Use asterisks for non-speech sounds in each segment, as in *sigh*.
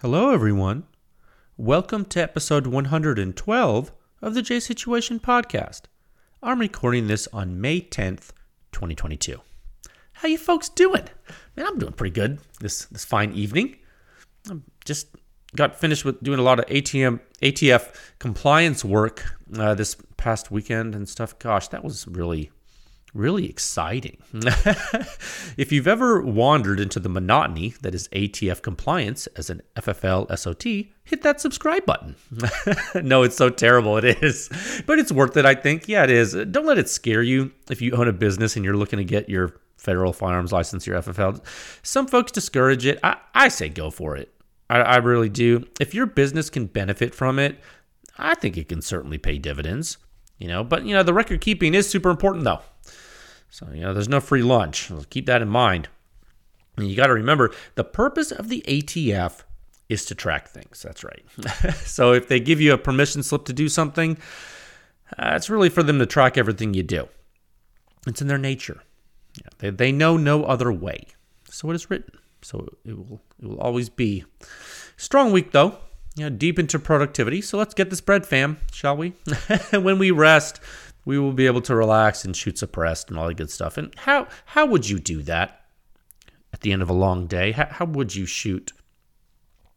Hello, everyone. Welcome to episode 112 of the J Situation Podcast. I'm recording this on May 10th, 2022. How you folks doing? Man, I'm doing pretty good this this fine evening. I just got finished with doing a lot of ATM ATF compliance work uh, this past weekend and stuff. Gosh, that was really really exciting. *laughs* if you've ever wandered into the monotony that is ATF compliance as an FFL SOT, hit that subscribe button. *laughs* no, it's so terrible. It is. But it's worth it, I think. Yeah, it is. Don't let it scare you if you own a business and you're looking to get your federal firearms license, your FFL. Some folks discourage it. I, I say go for it. I, I really do. If your business can benefit from it, I think it can certainly pay dividends. You know, but you know, the record keeping is super important though. So, you know, there's no free lunch. keep that in mind. And you got to remember the purpose of the ATF is to track things. That's right. *laughs* so if they give you a permission slip to do something, uh, it's really for them to track everything you do. It's in their nature. Yeah, they, they know no other way. So it is written. So it will it will always be strong week though. Yeah, deep into productivity. So let's get this bread, fam, shall we? *laughs* when we rest, we will be able to relax and shoot suppressed and all that good stuff. And how how would you do that at the end of a long day? How, how would you shoot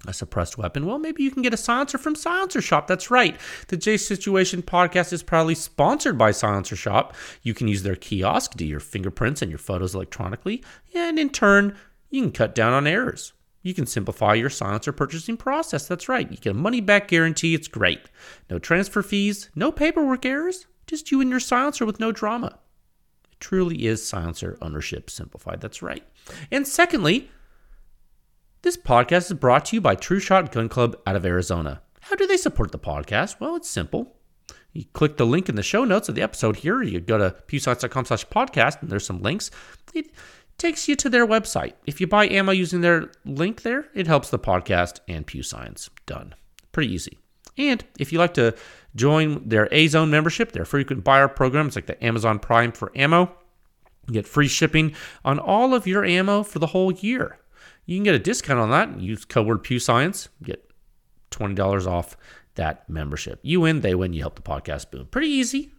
a suppressed weapon? Well, maybe you can get a silencer from Silencer Shop. That's right. The J Situation podcast is proudly sponsored by Silencer Shop. You can use their kiosk, do your fingerprints and your photos electronically, and in turn, you can cut down on errors. You can simplify your silencer purchasing process. That's right. You get a money back guarantee. It's great. No transfer fees, no paperwork errors. Just you and your silencer with no drama. It truly is silencer ownership simplified. That's right. And secondly, this podcast is brought to you by True Shot Gun Club out of Arizona. How do they support the podcast? Well, it's simple. You click the link in the show notes of the episode here. You go to pewscience.com slash podcast, and there's some links. It takes you to their website. If you buy ammo using their link there, it helps the podcast and Pew Science. Done. Pretty easy. And if you like to join their A Zone membership, their frequent buyer programs like the Amazon Prime for ammo, you get free shipping on all of your ammo for the whole year. You can get a discount on that. Use code word Pew Science, get $20 off that membership. You win, they win, you help the podcast boom. Pretty easy.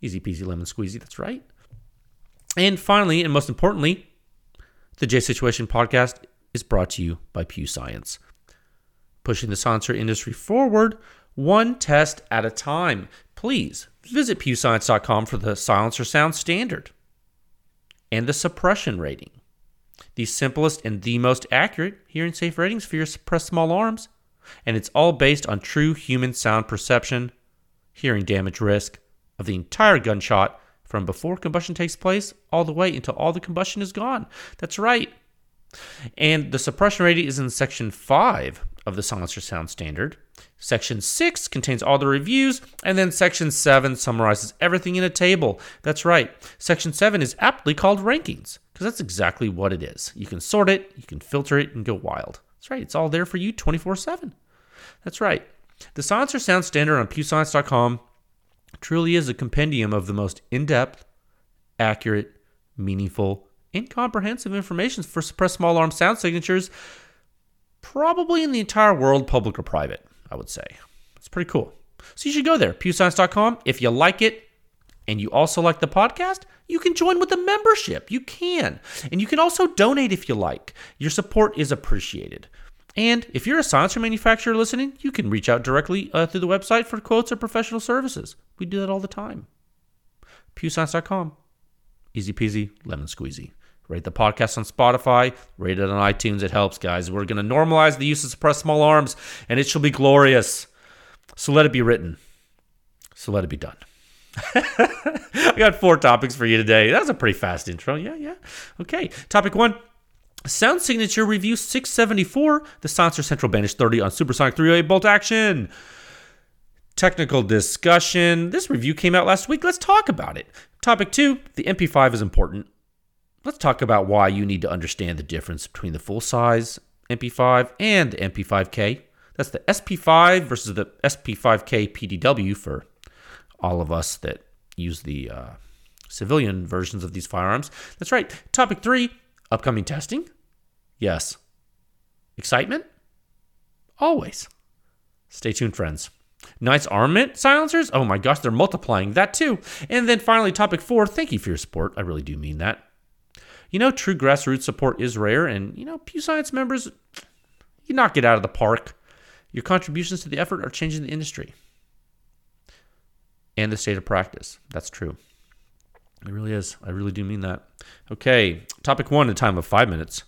Easy peasy lemon squeezy, that's right. And finally, and most importantly, the J Situation podcast is brought to you by Pew Science pushing the silencer industry forward one test at a time. Please visit pewscience.com for the silencer sound standard and the suppression rating. The simplest and the most accurate hearing safe ratings for your suppressed small arms. And it's all based on true human sound perception, hearing damage risk of the entire gunshot from before combustion takes place all the way until all the combustion is gone. That's right. And the suppression rating is in section 5 of the Silencer Sound Standard. Section 6 contains all the reviews, and then Section 7 summarizes everything in a table. That's right. Section 7 is aptly called rankings, because that's exactly what it is. You can sort it, you can filter it, and go wild. That's right. It's all there for you 24 7. That's right. The Silencer Sound Standard on pewscience.com truly is a compendium of the most in depth, accurate, meaningful, and comprehensive information for suppressed small arm sound signatures probably in the entire world, public or private, I would say. It's pretty cool. So you should go there, pewscience.com. If you like it and you also like the podcast, you can join with a membership. You can. And you can also donate if you like. Your support is appreciated. And if you're a science silencer manufacturer listening, you can reach out directly uh, through the website for quotes or professional services. We do that all the time. pewscience.com. Easy peasy, lemon squeezy. Rate the podcast on Spotify, rate it on iTunes. It helps, guys. We're going to normalize the use of suppressed small arms, and it shall be glorious. So let it be written. So let it be done. *laughs* I got four topics for you today. That was a pretty fast intro. Yeah, yeah. Okay. Topic one Sound Signature Review 674, the Silencer Central Banish 30 on Supersonic 308 bolt action. Technical discussion. This review came out last week. Let's talk about it. Topic two The MP5 is important. Let's talk about why you need to understand the difference between the full size MP5 and the MP5K. That's the SP5 versus the SP5K PDW for all of us that use the uh, civilian versions of these firearms. That's right. Topic three upcoming testing. Yes. Excitement? Always. Stay tuned, friends. Knight's Armament silencers? Oh my gosh, they're multiplying that too. And then finally, topic four thank you for your support. I really do mean that. You know, true grassroots support is rare, and, you know, Pew Science members, you knock it out of the park. Your contributions to the effort are changing the industry and the state of practice. That's true. It really is. I really do mean that. Okay, topic one, a time of five minutes,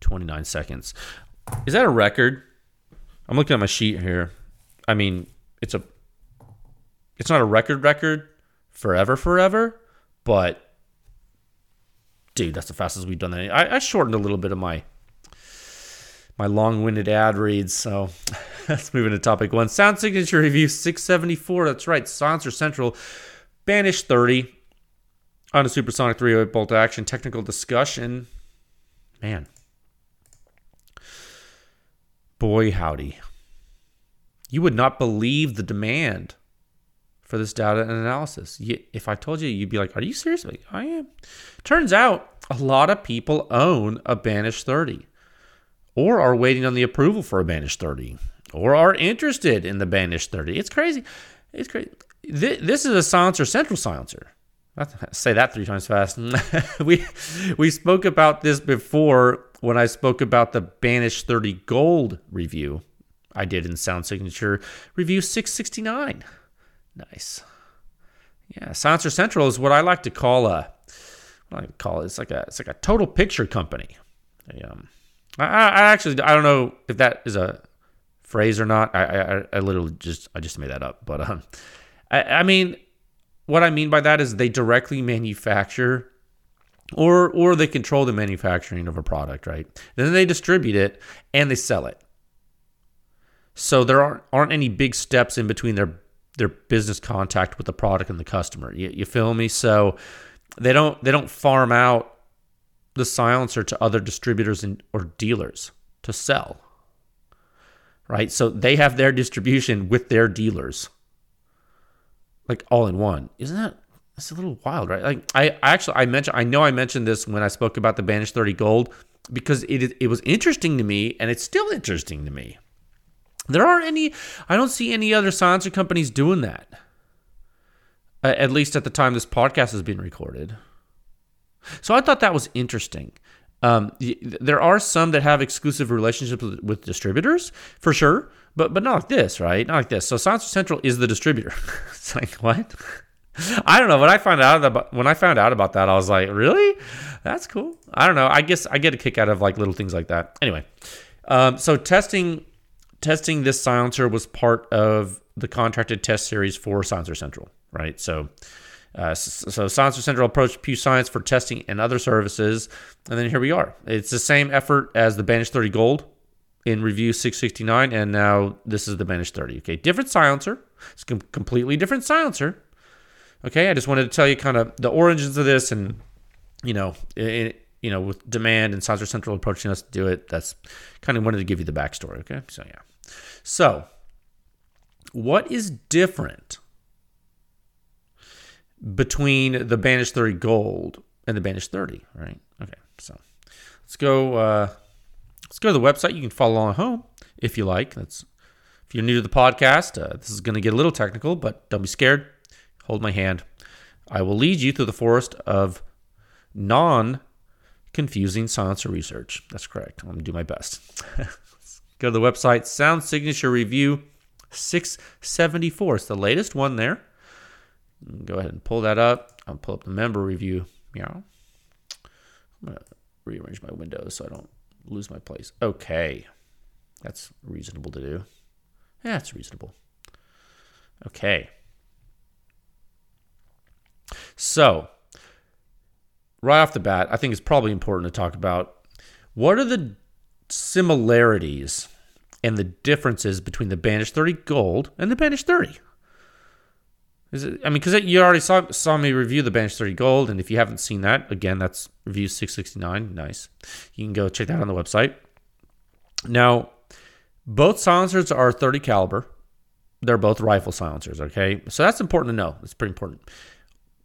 29 seconds. Is that a record? I'm looking at my sheet here. I mean, it's a it's not a record record forever forever, but dude, that's the fastest we've done that. I, I shortened a little bit of my my long-winded ad reads, so *laughs* let's move into topic one. Sound signature review 674. That's right, Silencer Central, Banish 30 on a supersonic 308 bolt action technical discussion. Man, boy, howdy. You would not believe the demand for this data and analysis. If I told you, you'd be like, Are you serious? Like, I am. Turns out a lot of people own a Banish 30 or are waiting on the approval for a Banish 30 or are interested in the Banish 30. It's crazy. It's crazy. This is a silencer, central silencer. I say that three times fast. *laughs* we we spoke about this before when I spoke about the Banish 30 Gold review I did in Sound Signature review 669. Nice. Yeah, Silencer Central is what I like to call a what I call it. It's like a it's like a total picture company. um, I, I actually I don't know if that is a phrase or not. I I, I literally just I just made that up. But um, I, I mean, what I mean by that is they directly manufacture or or they control the manufacturing of a product, right? then they distribute it and they sell it. So there aren't aren't any big steps in between their their business contact with the product and the customer. You, you feel me? So they don't they don't farm out the silencer to other distributors and, or dealers to sell. Right? So they have their distribution with their dealers. Like all in one. Isn't that that's a little wild, right? Like I, I actually I mentioned I know I mentioned this when I spoke about the Banish 30 Gold because it it was interesting to me and it's still interesting to me. There aren't any I don't see any other silencer companies doing that. at least at the time this podcast is being recorded. So I thought that was interesting. Um, there are some that have exclusive relationships with, with, distributors for sure, but but not like this, right? Not like this. So Silencer Central is the distributor. *laughs* it's like what? *laughs* I don't know. When I found out about when I found out about that, I was like, really? That's cool. I don't know. I guess I get a kick out of like little things like that. Anyway, um, so testing testing this silencer was part of the contracted test series for Silencer Central, right? So uh, so Silencer Central approached Pew Science for testing and other services, and then here we are. It's the same effort as the Banish 30 Gold in review 669, and now this is the Banish 30. Okay, different silencer. It's a completely different silencer. Okay, I just wanted to tell you kind of the origins of this, and you know, it, you know, with demand and Silencer Central approaching us to do it, that's kind of wanted to give you the backstory. Okay, so yeah, so what is different? between the Banish 30 Gold and the Banish 30, right? Okay, so let's go. Uh, let's go to the website. You can follow along at home if you like. That's if you're new to the podcast. Uh, this is going to get a little technical, but don't be scared. Hold my hand. I will lead you through the forest of non-confusing science or research. That's correct. I'm to do my best. *laughs* go to the website. Sound Signature Review 674. It's the latest one there. Go ahead and pull that up. I'll pull up the member review. Yeah. I'm going to rearrange my windows so I don't lose my place. Okay. That's reasonable to do. Yeah, reasonable. Okay. So, right off the bat, I think it's probably important to talk about what are the similarities and the differences between the Banish 30 Gold and the Banish 30. Is it? I mean, because you already saw saw me review the Banish 30 Gold, and if you haven't seen that, again, that's review 669. Nice. You can go check that on the website. Now, both silencers are 30 caliber. They're both rifle silencers. Okay, so that's important to know. It's pretty important.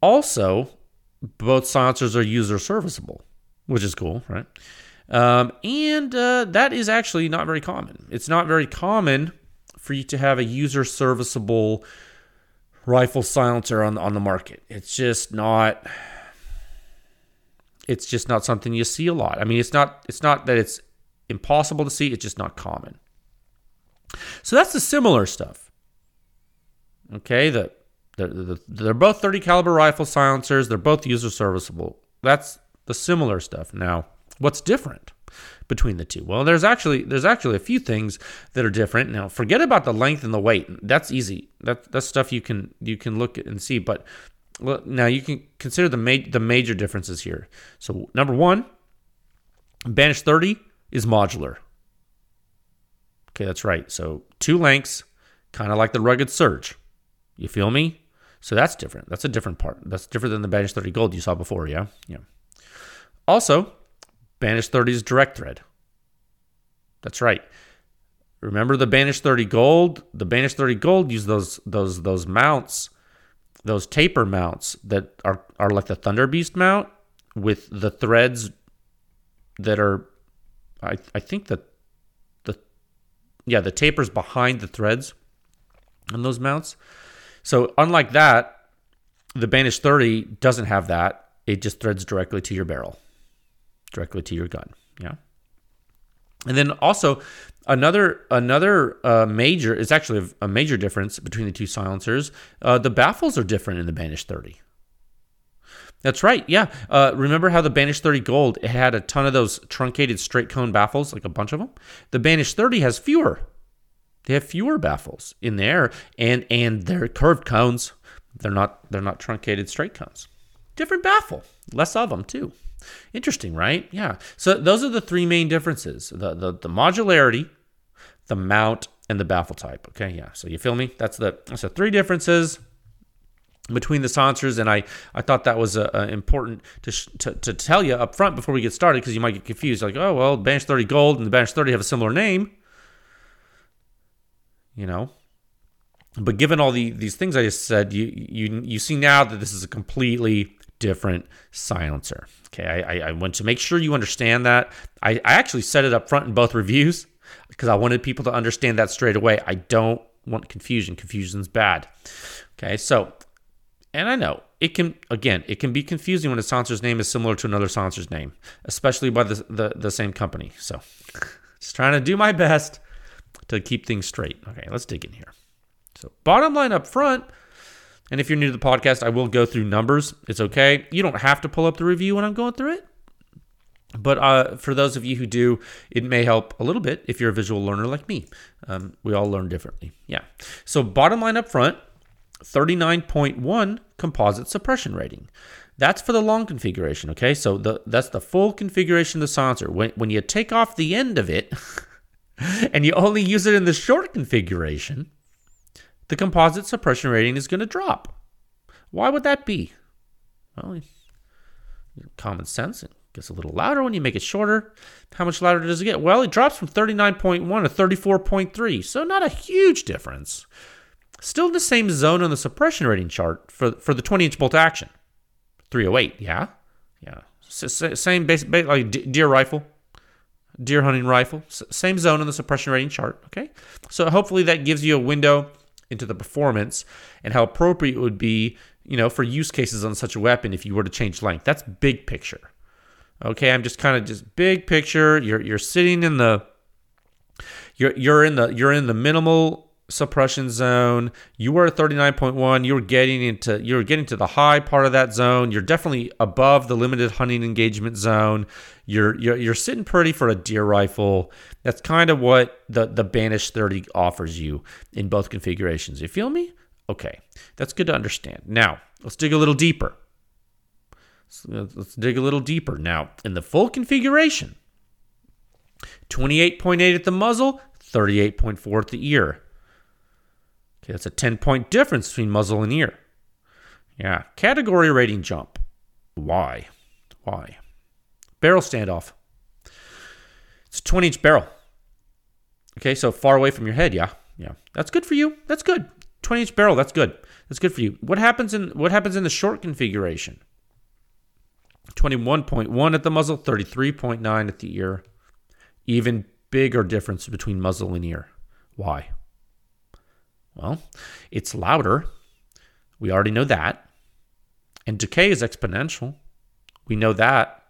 Also, both silencers are user serviceable, which is cool, right? Um, and uh, that is actually not very common. It's not very common for you to have a user serviceable rifle silencer on on the market. It's just not it's just not something you see a lot. I mean, it's not it's not that it's impossible to see, it's just not common. So that's the similar stuff. Okay, the, the, the they're both 30 caliber rifle silencers, they're both user serviceable. That's the similar stuff. Now, what's different? between the two? Well, there's actually there's actually a few things that are different. Now, forget about the length and the weight. That's easy. That that's stuff you can you can look and see. But well, now you can consider the ma- the major differences here. So number one, Banish 30 is modular. Okay, that's right. So two lengths, kind of like the Rugged Surge. You feel me? So that's different. That's a different part. That's different than the Banish 30 Gold you saw before. Yeah, yeah. Also, Banish 30 is direct thread. That's right. Remember the Banish 30 Gold? The Banish 30 Gold use those those those mounts, those taper mounts that are are like the Thunder Beast mount with the threads that are I I think that the yeah, the tapers behind the threads on those mounts. So unlike that, the Banish 30 doesn't have that. It just threads directly to your barrel directly to your gun. Yeah. And then also another another uh, major is actually a, major difference between the two silencers. Uh, the baffles are different in the Banish 30. That's right. Yeah. Uh, remember how the Banish 30 Gold it had a ton of those truncated straight cone baffles, like a bunch of them. The Banish 30 has fewer. They have fewer baffles in there, and and they're curved cones. They're not they're not truncated straight cones. Different baffle, less of them too. Interesting, right? Yeah. So those are the three main differences: the the, the modularity, the mount, and the baffle type. Okay, yeah. So you feel me? That's the that's the three differences between the silencers, and I, I thought that was uh, uh important to, sh- to, to tell you up front before we get started because you might get confused. Like, oh well, Banish 30 Gold and the Banish 30 have a similar name, you know. But given all the these things I just said, you you you see now that this is a completely different silencer. Okay, I, I want to make sure you understand that. I, I actually set it up front in both reviews because I wanted people to understand that straight away. I don't want confusion. Confusion's bad. Okay, so, and I know it can, again, it can be confusing when a silencer's name is similar to another silencer's name, especially by the, the, the same company. So, *laughs* just trying to do my best to keep things straight. Okay, let's dig in here. So, bottom line up front, and if you're new to the podcast, I will go through numbers. It's okay. You don't have to pull up the review when I'm going through it. But uh, for those of you who do, it may help a little bit if you're a visual learner like me. Um, we all learn differently. Yeah. So, bottom line up front 39.1 composite suppression rating. That's for the long configuration, okay? So the, that's the full configuration of the silencer. When, when you take off the end of it *laughs* and you only use it in the short configuration, the composite suppression rating is going to drop. Why would that be? Well, common sense. It gets a little louder when you make it shorter. How much louder does it get? Well, it drops from 39.1 to 34.3, so not a huge difference. Still in the same zone on the suppression rating chart for, for the 20 inch bolt action. 308, yeah? Yeah. same basic, like deer rifle, deer hunting rifle, same zone on the suppression rating chart, okay? So hopefully that gives you a window into the performance and how appropriate it would be, you know, for use cases on such a weapon if you were to change length. That's big picture. Okay, I'm just kind of just big picture. You're you're sitting in the you're you're in the you're in the minimal suppression zone. You were at 39.1. You're getting into you're getting to the high part of that zone. You're definitely above the limited hunting engagement zone. You're you're, you're sitting pretty for a deer rifle. That's kind of what the the Banish 30 offers you in both configurations. You feel me? Okay, that's good to understand. Now let's dig a little deeper. Let's dig a little deeper now in the full configuration. 28.8 at the muzzle, 38.4 at the ear. Okay, that's a 10 point difference between muzzle and ear. Yeah, category rating jump. Why? Why? Barrel standoff. It's a 20 inch barrel. Okay, so far away from your head, yeah. Yeah. That's good for you. That's good. 20 inch barrel, that's good. That's good for you. What happens in what happens in the short configuration? 21.1 at the muzzle, 33.9 at the ear. Even bigger difference between muzzle and ear. Why? Well, it's louder. We already know that. And decay is exponential. We know that.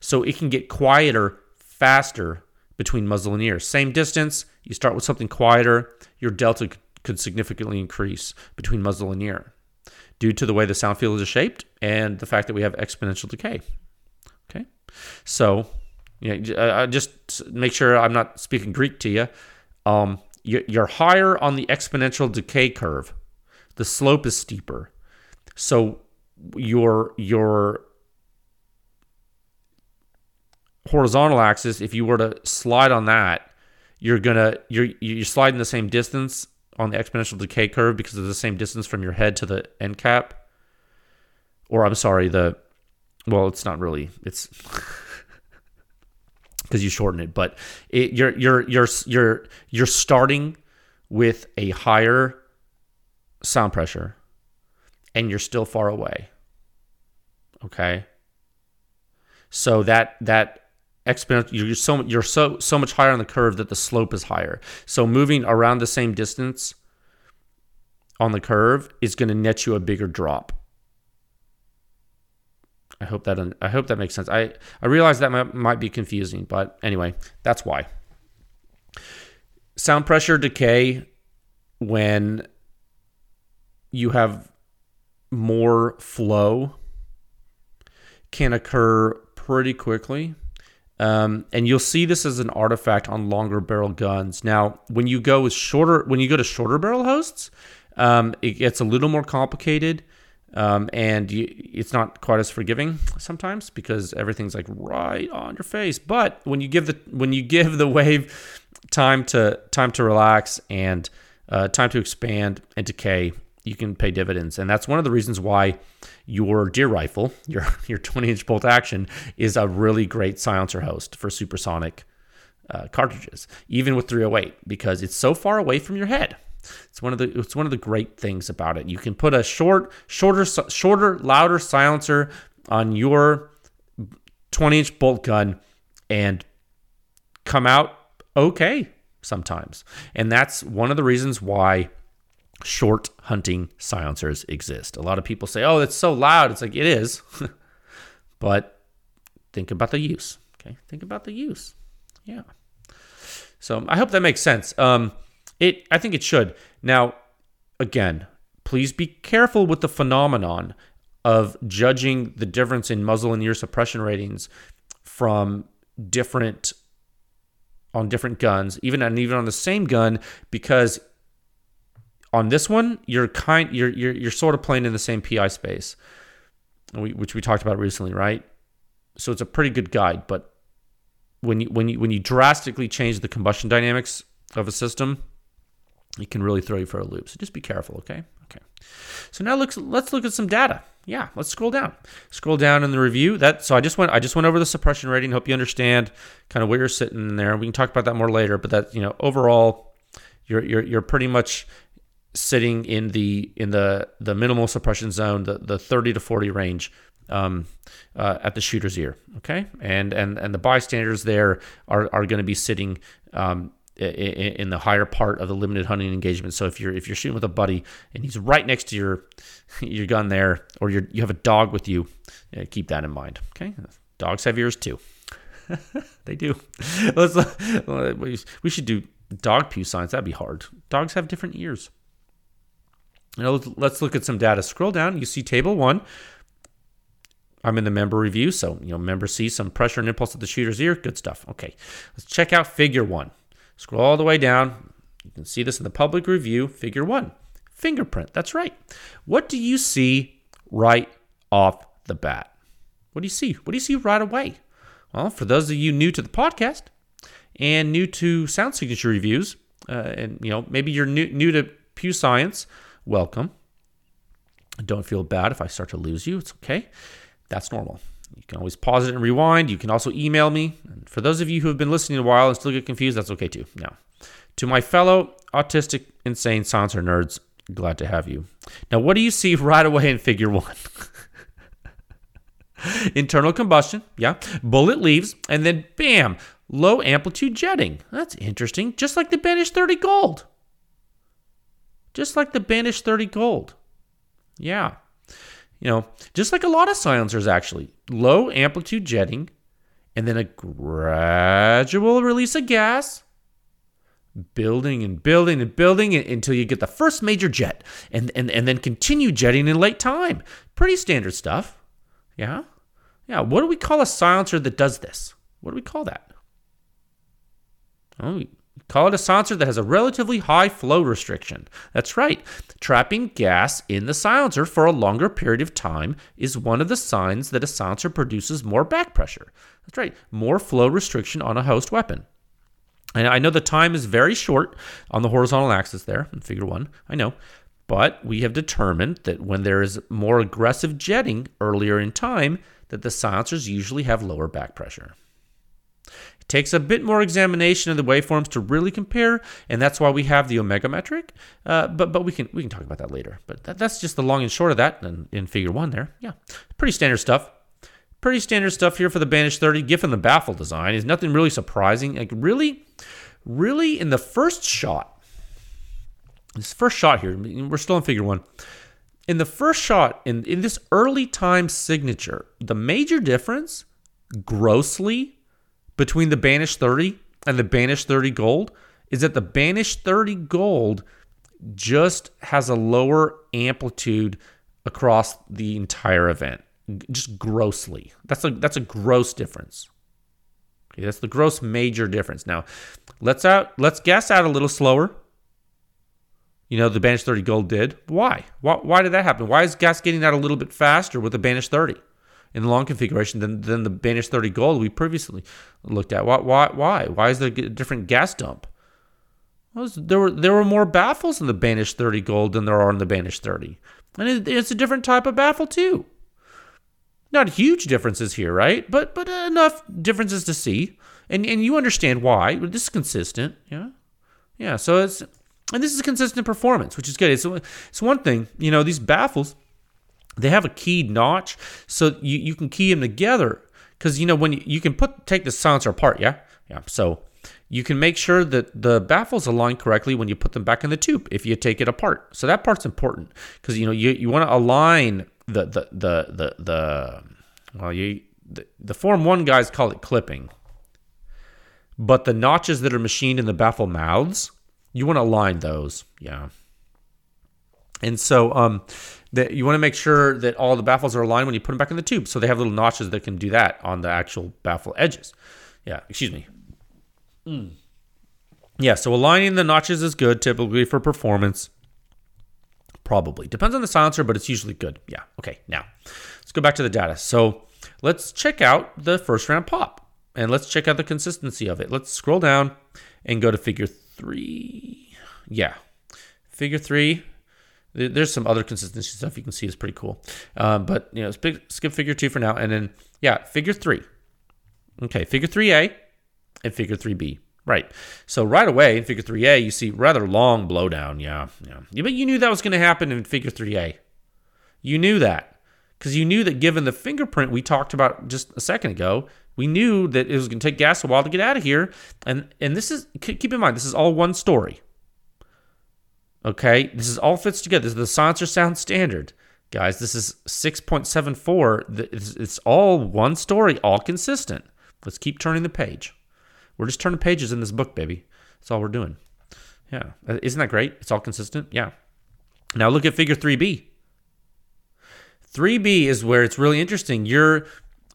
So it can get quieter faster between muzzle and ear. Same distance, you start with something quieter, your delta could significantly increase between muzzle and ear due to the way the sound field is shaped and the fact that we have exponential decay. Okay. So, yeah, just make sure I'm not speaking Greek to you. Um, you're higher on the exponential decay curve. The slope is steeper. So your your horizontal axis, if you were to slide on that, you're gonna you're you're sliding the same distance on the exponential decay curve because of the same distance from your head to the end cap. Or I'm sorry, the well, it's not really it's *laughs* because you shorten it, but it, you're you're you're you're you're starting with a higher sound pressure, and you're still far away. Okay. So that that exponential you're so you're so so much higher on the curve that the slope is higher. So moving around the same distance on the curve is going to net you a bigger drop. I hope that I hope that makes sense. I I realize that might, be confusing, but anyway, that's why. Sound pressure decay when you have more flow can occur pretty quickly. Um, and you'll see this as an artifact on longer barrel guns. Now, when you go with shorter, when you go to shorter barrel hosts, um, it gets a little more complicated. Um, and you, it's not quite as forgiving sometimes because everything's like right on your face. But when you give the when you give the wave time to time to relax and uh, time to expand and decay, you can pay dividends. And that's one of the reasons why your deer rifle, *laughs* your your 20 inch bolt action, is a really great silencer host for supersonic uh, cartridges, even with 308, because it's so far away from your head. It's one of the it's one of the great things about it. You can put a short, shorter, shorter, louder silencer on your 20 inch bolt gun and come out okay sometimes. And that's one of the reasons why short hunting silencers exist. A lot of people say, "Oh, it's so loud." It's like it is, *laughs* but think about the use. Okay, think about the use. Yeah. So I hope that makes sense. Um, it, I think it should. Now, again, please be careful with the phenomenon of judging the difference in muzzle and ear suppression ratings from different on different guns, even and even on the same gun, because on this one you're kind you're you're, you're sort of playing in the same PI space, which we talked about recently, right? So it's a pretty good guide, but when you when you when you drastically change the combustion dynamics of a system, it can really throw you for a loop. So just be careful, okay? Okay. So now let's let's look at some data. Yeah, let's scroll down. Scroll down in the review. That so I just went I just went over the suppression rating. Hope you understand kind of where you're sitting there. We can talk about that more later, but that you know overall, you're you're you're pretty much sitting in the in the the minimal suppression zone, the the 30 to 40 range. Um, uh, at the shooter's ear, okay, and and and the bystanders there are are going to be sitting um, in the higher part of the limited hunting engagement. So if you're if you're shooting with a buddy and he's right next to your your gun there, or you you have a dog with you, keep that in mind. Okay, dogs have ears too. *laughs* they do. *laughs* Let's uh, we should do dog pew science. That'd be hard. Dogs have different ears. Now let's, look at some data. Scroll down. You see table one. I'm in the member review, so you know member sees some pressure and impulse at the shooter's ear. Good stuff. Okay, let's check out figure one. Scroll all the way down. You can see this in the public review, figure one. Fingerprint. That's right. What do you see right off the bat? What do you see? What do you see right away? Well, for those of you new to the podcast and new to sound signature reviews, uh, and you know maybe you're new new to Pew Science, welcome. Don't feel bad if I start to lose you. It's okay. That's normal. You can always pause it and rewind. You can also email me. And for those of you who have been listening a while and still get confused, that's okay too. Now, to my fellow autistic, insane silencer nerds, glad to have you. Now, what do you see *laughs* right away in figure one? *laughs* Internal combustion, yeah. Bullet leaves, and then bam, low amplitude jetting. That's interesting. Just like the Banish 30 Gold. Just like the Banish 30 Gold. Yeah. You know, just like a lot of silencers actually. Low amplitude jetting, and then a gradual release of gas building and building and building until you get the first major jet and, and, and then continue jetting in late time. Pretty standard stuff. Yeah. Yeah. What do we call a silencer that does this? What do we call that? Oh, call it a silencer that has a relatively high flow restriction. That's right. Trapping gas in the silencer for a longer period of time is one of the signs that a silencer produces more back pressure. That's right. More flow restriction on a host weapon. And I know the time is very short on the horizontal axis there in figure one. I know. But we have determined that when there is more aggressive jetting earlier in time, that the silencers usually have lower back pressure. Takes a bit more examination of the waveforms to really compare, and that's why we have the omega metric. Uh, but but we can we can talk about that later. But that, that's just the long and short of that in, in figure one there. Yeah, pretty standard stuff. Pretty standard stuff here for the Banish 30. Giffen the baffle design is nothing really surprising. Like really, really in the first shot, this first shot here, we're still in figure one. In the first shot, in, in this early time signature, the major difference, grossly, between the Banish 30 and the Banish 30 Gold is that the Banish 30 Gold just has a lower amplitude across the entire event just grossly. That's a that's a gross difference. Okay, that's the gross major difference. Now, let's out let's guess out a little slower. You know, the Banish 30 Gold did. Why? Why, why did that happen? Why is gas getting out a little bit faster with the Banish 30 in the long configuration than, than the Banish 30 Gold we previously looked at? Why? Why? Why, why is there a different gas dump? Well, there were there were more baffles in the Banish 30 Gold than there are in the Banish 30, and it, it's a different type of baffle too. Not huge differences here, right? But but enough differences to see, and and you understand why. This is consistent, yeah, yeah. So it's and this is consistent performance, which is good. It's it's one thing, you know, these baffles, they have a keyed notch, so you you can key them together because you know when you, you can put take the silencer apart, yeah, yeah. So you can make sure that the baffles align correctly when you put them back in the tube if you take it apart. So that part's important because you know you, you want to align the the the the, the well you the, the form one guys call it clipping but the notches that are machined in the baffle mouths you want to align those yeah and so um that you want to make sure that all the baffles are aligned when you put them back in the tube so they have little notches that can do that on the actual baffle edges yeah excuse me mm. yeah so aligning the notches is good typically for performance Probably. Depends on the silencer, but it's usually good. Yeah. Okay. Now, let's go back to the data. So let's check out the first round pop and let's check out the consistency of it. Let's scroll down and go to figure three. Yeah. Figure three. There's some other consistency stuff you can see is pretty cool. Um, but, you know, skip figure two for now. And then, yeah, figure three. Okay. Figure 3A and figure 3B. Right. So right away in Figure 3A, you see rather long blowdown. Yeah, yeah. But you knew that was going to happen in Figure 3A. You knew that because you knew that given the fingerprint we talked about just a second ago, we knew that it was going to take gas a while to get out of here. And and this is keep in mind this is all one story. Okay, this is all fits together. This is the silencer sound standard, guys. This is 6.74. It's, it's all one story, all consistent. Let's keep turning the page. We're just turning pages in this book, baby. That's all we're doing. Yeah. Uh, isn't that great? It's all consistent. Yeah. Now look at figure 3B. 3B is where it's really interesting. You're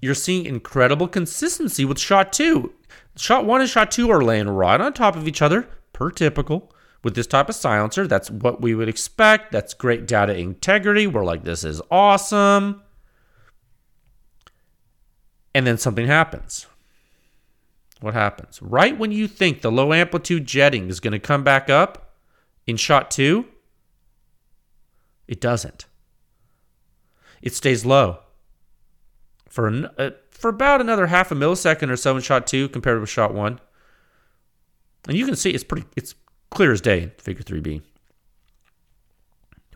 you're seeing incredible consistency with shot 2. Shot 1 and shot 2 are laying right on top of each other, per typical. With this type of silencer, that's what we would expect. That's great data integrity. We're like, this is awesome. And then something happens what happens? Right when you think the low amplitude jetting is going to come back up in shot two, it doesn't. It stays low for an, uh, for about another half a millisecond or so in shot two compared with shot one. And you can see it's pretty it's clear as day figure 3B.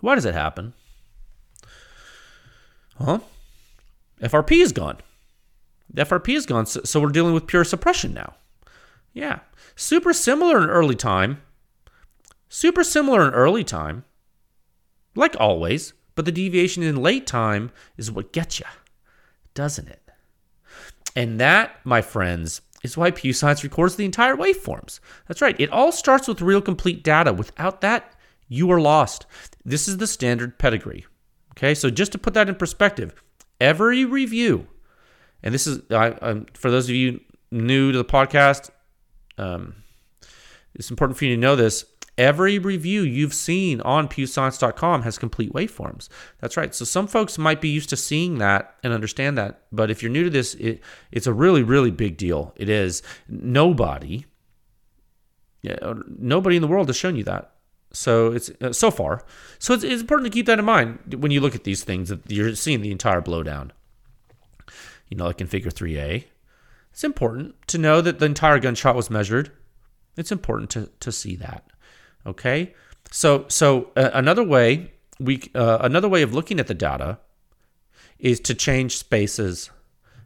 Why does it happen? Huh? FRP is gone. The FRP is gone, so, we're dealing with pure suppression now. Yeah. Super similar in early time. Super similar in early time. Like always, but the deviation in late time is what gets you, doesn't it? And that, my friends, is why PewScience records the entire waveforms. That's right. It all starts with real complete data. Without that, you are lost. This is the standard pedigree. Okay, so just to put that in perspective, every review, and this is I, for those of you new to the podcast, um, it's important for you to know this. Every review you've seen on pewscience.com has complete waveforms. That's right. So some folks might be used to seeing that and understand that, but if you're new to this, it, it's a really, really big deal. It is. Nobody, nobody in the world has shown you that. So it's uh, so far. So it's, it's important to keep that in mind when you look at these things that you're seeing the entire blowdown. You know, like in Figure 3A, it's important to know that the entire gunshot was measured. It's important to to see that. Okay, so so uh, another way we uh, another way of looking at the data is to change spaces.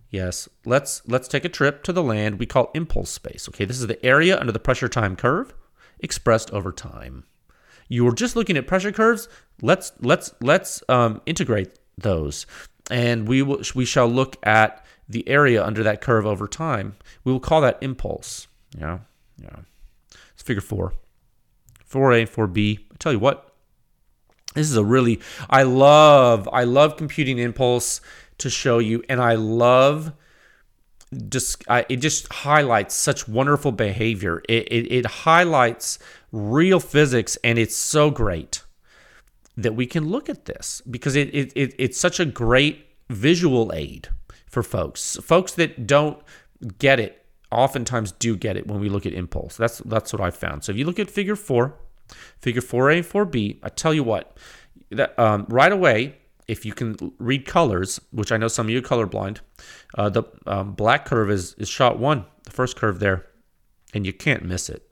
Yes, let's let's take a trip to the land we call impulse space. Okay, this is the area under the pressure time curve expressed over time. You were just looking at pressure curves. Let's let's let's um, integrate those, and we will we shall look at the area under that curve over time. We will call that impulse. Yeah, yeah. It's figure four. 4A, 4B. I tell you what, this is a really I love I love computing impulse to show you, and I love just I, it just highlights such wonderful behavior. It, it it highlights real physics, and it's so great that we can look at this because it, it, it it's such a great visual aid for folks folks that don't get it oftentimes do get it when we look at impulse. That's that's what I found. So if you look at figure four, figure 4A and 4B, I tell you what, that um, right away, if you can read colors, which I know some of you are colorblind, uh, the um, black curve is, is shot one, the first curve there, and you can't miss it.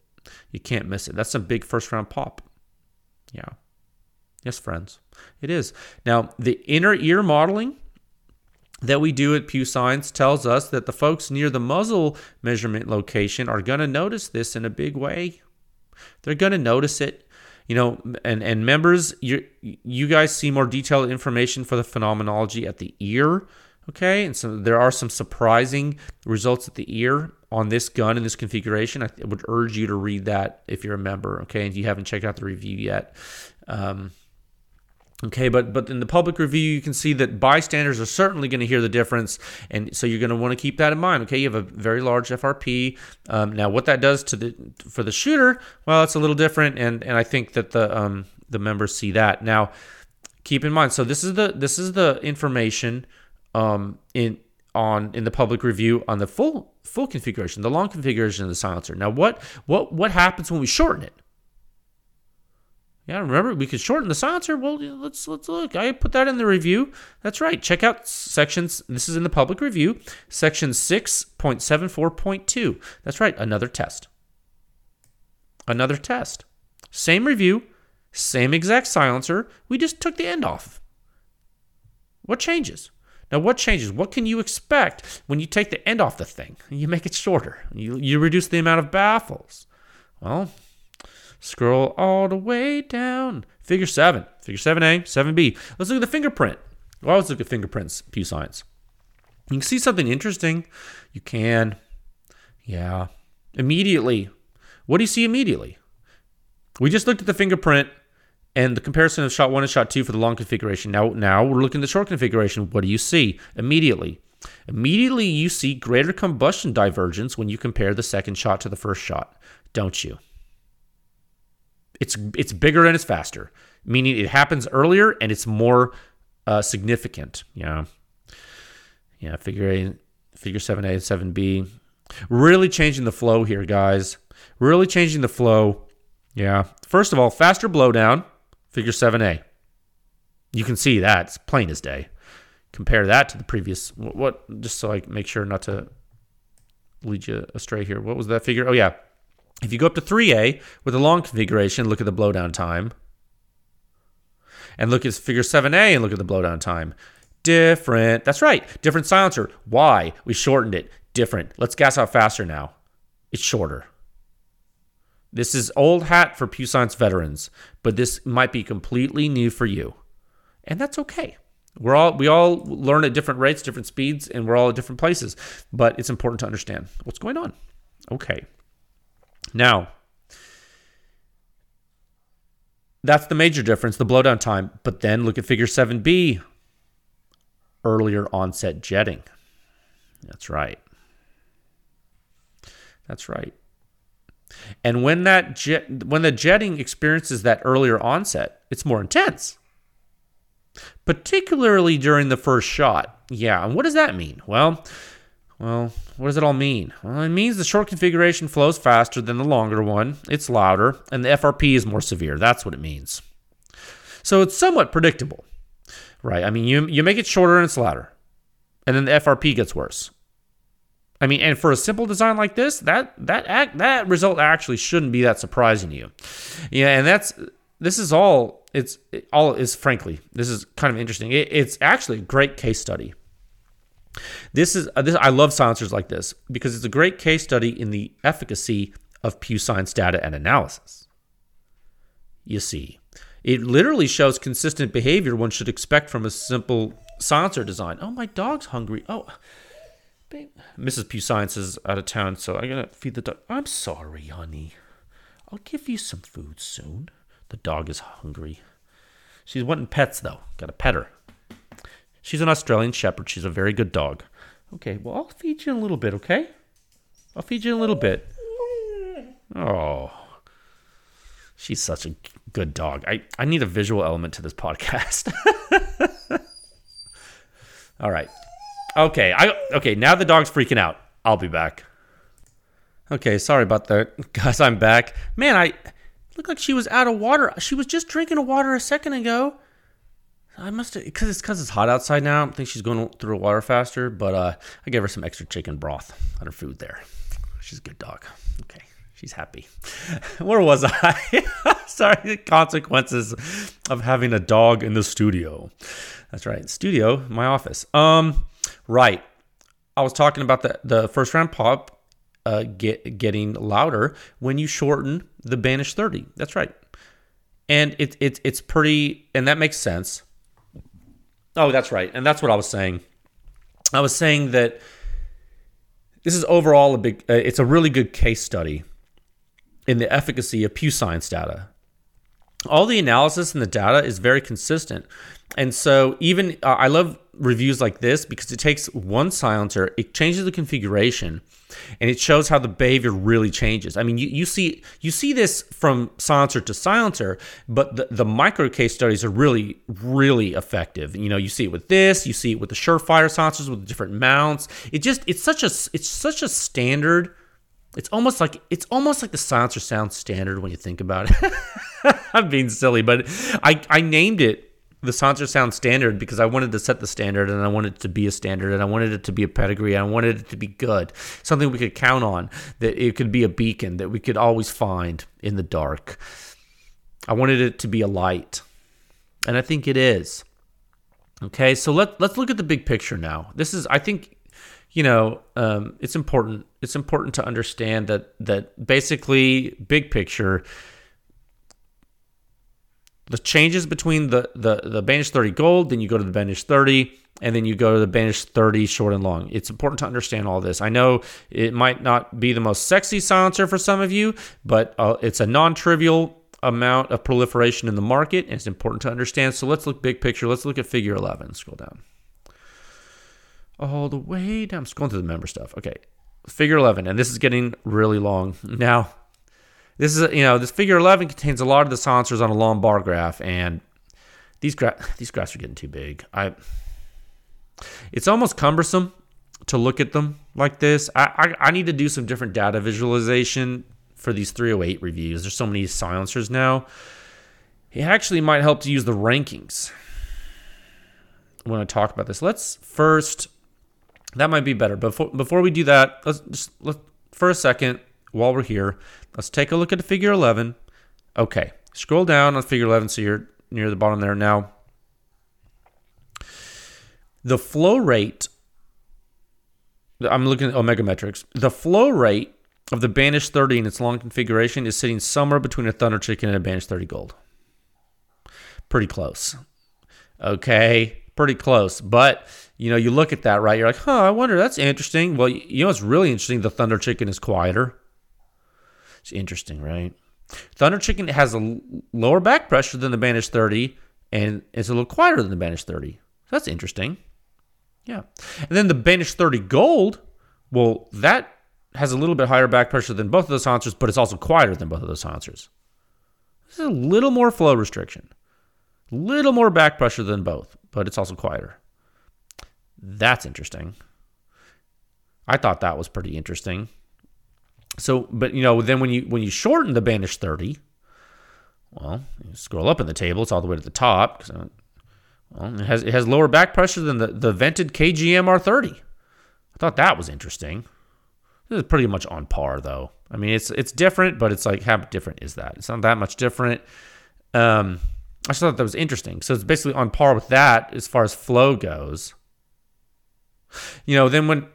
You can't miss it. That's a big first round pop. Yeah. Yes, friends, it is. Now, the inner ear modeling that we do at Pew Science tells us that the folks near the muzzle measurement location are going to notice this in a big way. They're going to notice it. You know, and, and members, you, you guys see more detailed information for the phenomenology at the ear. Okay, and so there are some surprising results at the ear on this gun in this configuration. I would urge you to read that if you're a member. Okay, and you haven't checked out the review yet. Um, Okay, but but in the public review, you can see that bystanders are certainly going to hear the difference, and so you're going to want to keep that in mind. Okay, you have a very large FRP. Um, now, what that does to the for the shooter, well, it's a little different, and and I think that the um, the members see that. Now, keep in mind. So this is the this is the information um, in on in the public review on the full full configuration, the long configuration of the silencer. Now, what what what happens when we shorten it? Yeah, remember we could shorten the silencer. Well, let's let's look. I put that in the review. That's right. Check out sections. This is in the public review, section six point seven four point two. That's right. Another test. Another test. Same review, same exact silencer. We just took the end off. What changes? Now, what changes? What can you expect when you take the end off the thing? *laughs* You make it shorter. You you reduce the amount of baffles. Well, Scroll all the way down. Figure 7. Figure 7A, 7B. Let's look at the fingerprint. We always look at fingerprints, Pew Science. You can see something interesting. You can. Yeah. Immediately. What do you see immediately? We just looked at the fingerprint and the comparison of shot one and shot two for the long configuration. Now, now we're looking at the short configuration. What do you see immediately? Immediately, you see greater combustion divergence when you compare the second shot to the first shot, don't you? It's it's bigger and it's faster, meaning it happens earlier and it's more uh, significant. Yeah, yeah. Figure figure seven A, and seven B, really changing the flow here, guys. Really changing the flow. Yeah. First of all, faster blowdown. Figure seven A. You can see that it's plain as day. Compare that to the previous. What, what just so I make sure not to lead you astray here. What was that figure? Oh yeah, if you go up to 3A with a long configuration, look at the blowdown time. And look at figure 7A and look at the blowdown time. Different. That's right. Different silencer. Why? We shortened it. Different. Let's gas out faster now. It's shorter. This is old hat for Pew Science veterans, but this might be completely new for you. And that's okay. We're all we all learn at different rates, different speeds, and we're all at different places. But it's important to understand what's going on. Okay. Now, that's the major difference, the blowdown time. But then look at figure 7b, earlier onset jetting. That's right. That's right. And when that jet, when the jetting experiences that earlier onset, it's more intense. Particularly during the first shot. Yeah, and what does that mean? Well, well, what does it all mean? Well, it means the short configuration flows faster than the longer one. It's louder, and the FRP is more severe. That's what it means. So it's somewhat predictable, right? I mean, you you make it shorter and it's louder, and then the FRP gets worse. I mean, and for a simple design like this, that that act, that result actually shouldn't be that surprising to you. Yeah, and that's this is all it's it all is frankly this is kind of interesting. It, it's actually a great case study. This is uh, this I love silencers like this because it's a great case study in the efficacy of Pew Science data and analysis. You see, it literally shows consistent behavior one should expect from a simple silencer design. Oh, my dog's hungry. Oh, Mrs. Pew Science is out of town, so I gotta feed the dog. I'm sorry, honey. I'll give you some food soon. The dog is hungry. She's wanting pets, though. Gotta pet her. She's an Australian Shepherd. She's a very good dog. Okay, well, I'll feed you in a little bit, okay? I'll feed you in a little bit. Oh. She's such a good dog. I, I need a visual element to this podcast. *laughs* All right. Okay, I okay, now the dog's freaking out. I'll be back. Okay, sorry about that. *laughs* Guys, I'm back. Man, I looked like she was out of water. She was just drinking water a second ago. I must have because it's because it's hot outside now. I think she's going through her water faster. But uh, I gave her some extra chicken broth on her food there. She's a good dog. Okay, she's happy. *laughs* Where was I? *laughs* Sorry, the consequences of having a dog in the studio. That's right, studio, my office. Um, Right. I was talking about the, the first round pop uh, get, getting louder when you shorten the Banish 30. That's right. And it, it, it's pretty, and that makes sense. Oh, that's right. And that's what I was saying. I was saying that this is overall a big, uh, it's a really good case study in the efficacy of Pew Science data. All the analysis and the data is very consistent. And so, even uh, I love reviews like this because it takes one silencer, it changes the configuration, and it shows how the behavior really changes. I mean, you, you see you see this from silencer to silencer, but the, the micro case studies are really really effective. You know, you see it with this, you see it with the Surefire silencers with different mounts. It just it's such a it's such a standard. It's almost like it's almost like the silencer sound standard when you think about it. *laughs* I'm being silly, but I I named it the Sansa sound standard because I wanted to set the standard and I wanted it to be a standard and I wanted it to be a pedigree. I wanted it to be good, something we could count on, that it could be a beacon that we could always find in the dark. I wanted it to be a light, and I think it is. Okay, so let let's look at the big picture now. This is, I think, you know, um, it's important. It's important to understand that that basically, big picture the changes between the, the, the Banish 30 Gold, then you go to the Banish 30, and then you go to the Banish 30 short and long. It's important to understand all this. I know it might not be the most sexy silencer for some of you, but uh, it's a non trivial amount of proliferation in the market, and it's important to understand. So let's look big picture. Let's look at figure 11. Scroll down. All the way down. I'm scrolling through the member stuff. Okay. Figure 11, and this is getting really long. Now, this is you know this figure 11 contains a lot of the silencers on a long bar graph, and these gra- these graphs are getting too big. I it's almost cumbersome to look at them like this. I, I, I need to do some different data visualization for these 308 reviews. There's so many silencers now. It actually might help to use the rankings when I talk about this. Let's first that might be better. Before before we do that, let's just let for a second while we're here, let's take a look at the figure 11. Okay, scroll down on figure 11 so you're near the bottom there. Now, the flow rate, I'm looking at Omega metrics, the flow rate of the Banish 30 in its long configuration is sitting somewhere between a Thunder Chicken and a Banish 30 Gold. Pretty close. Okay, pretty close. But, you know, you look at that, right? You're like, huh, I wonder, that's interesting. Well, you know what's really interesting? The Thunder Chicken is quieter. It's interesting, right? Thunder Chicken has a lower back pressure than the Banish 30, and it's a little quieter than the Banish 30. So that's interesting. Yeah. And then the Banish 30 Gold, well, that has a little bit higher back pressure than both of those silencers, but it's also quieter than both of those silencers. This is a little more flow restriction, a little more back pressure than both, but it's also quieter. That's interesting. I thought that was pretty interesting. So, but you know, then when you when you shorten the Banish 30, well, scroll up in the table, it's all the way to the top. So, well, it has it has lower back pressure than the, the vented KGM R30. I thought that was interesting. This is pretty much on par though. I mean, it's it's different, but it's like how different is that? It's not that much different. Um, I just thought that was interesting. So it's basically on par with that as far as flow goes. You know, then when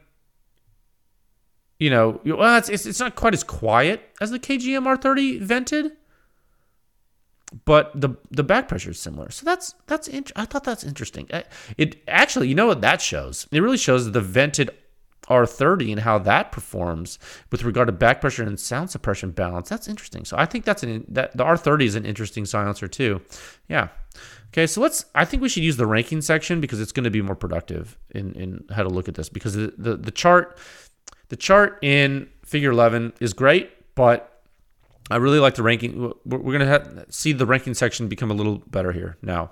you know, well, it's, it's, not quite as quiet as the KGM R30 vented, but the the back pressure is similar. So that's that's int- I thought that's interesting. It actually, you know what that shows? It really shows the vented R30 and how that performs with regard to back pressure and sound suppression balance. That's interesting. So I think that's an that the R30 is an interesting silencer too. Yeah. Okay, so let's. I think we should use the ranking section because it's going to be more productive in in how to look at this because the the, the chart the chart in Figure 11 is great, but I really like the ranking. We're going to see the ranking section become a little better here now.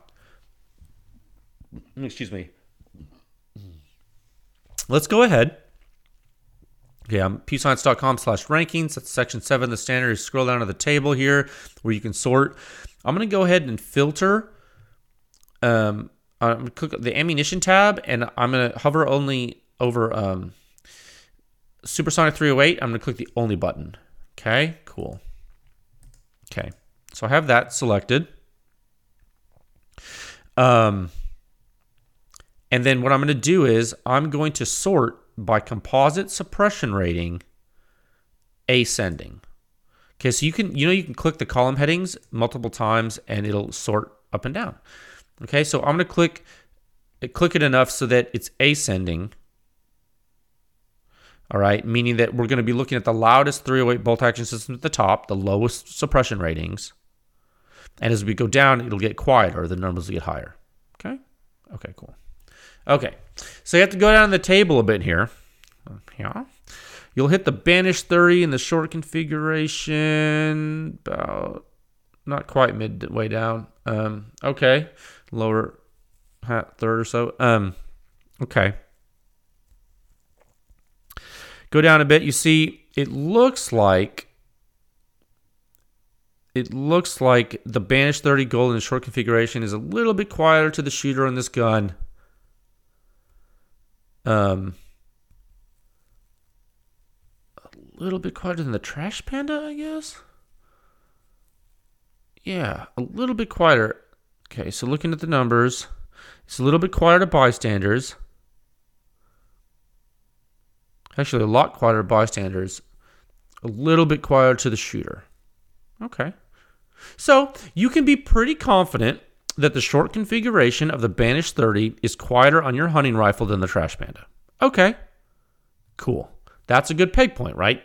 Excuse me. Let's go ahead. Okay, I'm pewscience.com slash rankings. That's section seven. The standard is scroll down to the table here where you can sort. I'm going to go ahead and filter. Um, I'm going to click the ammunition tab and I'm going to hover only over um, Supersonic 308, I'm going to click the only button. Okay, cool. Okay, so I have that selected. Um, and then what I'm going to do is I'm going to sort by composite suppression rating ascending. Okay, so you can you know you can click the column headings multiple times and it'll sort up and down. Okay, so I'm going to click click it enough so that it's ascending all right, meaning that we're going to be looking at the loudest 308 bolt action system at the top, the lowest suppression ratings. And as we go down, it'll get quieter, the numbers will get higher. Okay? Okay, cool. Okay, so you have to go down the table a bit here. Yeah. You'll hit the banish 30 in the short configuration, about not quite midway down. Um, okay, lower third or so. Um, okay. Go down a bit, you see it looks like it looks like the Banish 30 Gold in the short configuration is a little bit quieter to the shooter on this gun. Um, a little bit quieter than the Trash Panda, I guess. Yeah, a little bit quieter. Okay, so looking at the numbers, it's a little bit quieter to bystanders. Actually, a lot quieter bystanders, a little bit quieter to the shooter. Okay. So you can be pretty confident that the short configuration of the Banish 30 is quieter on your hunting rifle than the Trash Panda. Okay. Cool. That's a good peg point, right?